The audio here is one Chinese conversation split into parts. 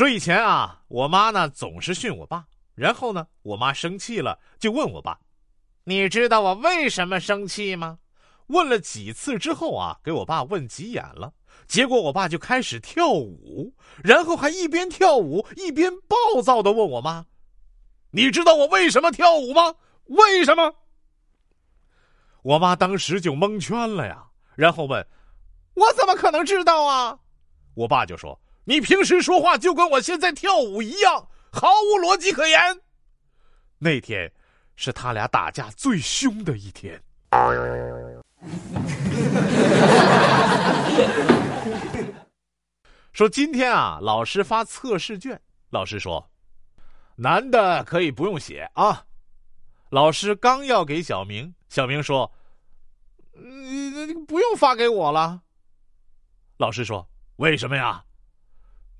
说以前啊，我妈呢总是训我爸，然后呢，我妈生气了就问我爸：“你知道我为什么生气吗？”问了几次之后啊，给我爸问急眼了。结果我爸就开始跳舞，然后还一边跳舞一边暴躁的问我妈：“你知道我为什么跳舞吗？为什么？”我妈当时就蒙圈了呀，然后问：“我怎么可能知道啊？”我爸就说：“你平时说话就跟我现在跳舞一样，毫无逻辑可言。”那天是他俩打架最凶的一天。说今天啊，老师发测试卷，老师说，男的可以不用写啊。老师刚要给小明，小明说：“你不用发给我了。”老师说：“为什么呀？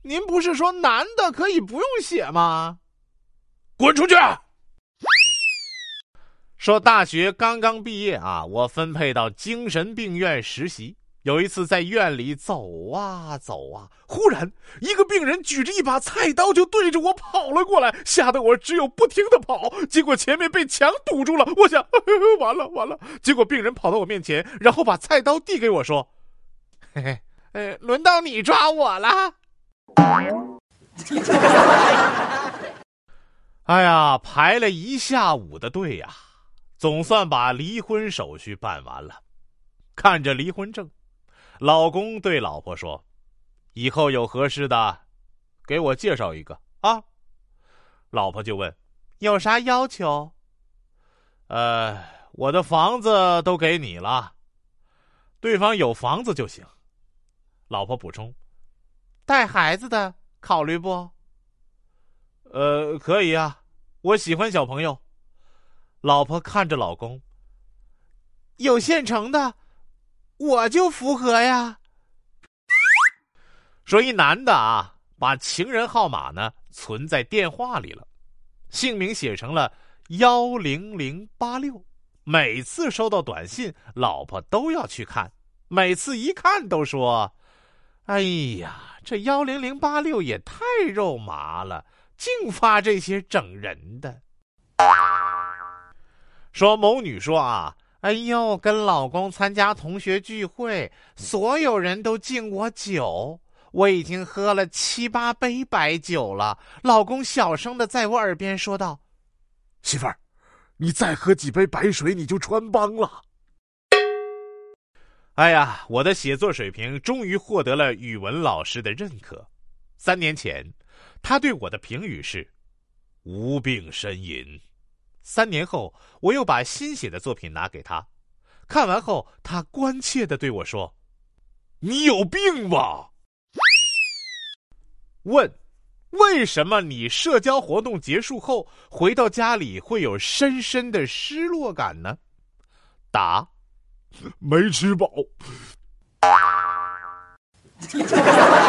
您不是说男的可以不用写吗？”滚出去！说大学刚刚毕业啊，我分配到精神病院实习。有一次在院里走啊走啊，忽然一个病人举着一把菜刀就对着我跑了过来，吓得我只有不停的跑。结果前面被墙堵住了，我想 完了完了。结果病人跑到我面前，然后把菜刀递给我说：“嘿嘿，呃，轮到你抓我了。” 哎呀，排了一下午的队呀，总算把离婚手续办完了。看着离婚证。老公对老婆说：“以后有合适的，给我介绍一个啊。”老婆就问：“有啥要求？”“呃，我的房子都给你了，对方有房子就行。”老婆补充：“带孩子的考虑不？”“呃，可以啊，我喜欢小朋友。”老婆看着老公：“有现成的。”我就符合呀。说一男的啊，把情人号码呢存在电话里了，姓名写成了幺零零八六。每次收到短信，老婆都要去看，每次一看都说：“哎呀，这幺零零八六也太肉麻了，净发这些整人的。”说某女说啊。哎呦，跟老公参加同学聚会，所有人都敬我酒，我已经喝了七八杯白酒了。老公小声的在我耳边说道：“媳妇儿，你再喝几杯白水，你就穿帮了。”哎呀，我的写作水平终于获得了语文老师的认可。三年前，他对我的评语是：“无病呻吟。”三年后，我又把新写的作品拿给他，看完后，他关切的对我说：“你有病吧？”问：“为什么你社交活动结束后回到家里会有深深的失落感呢？”答：“没吃饱。”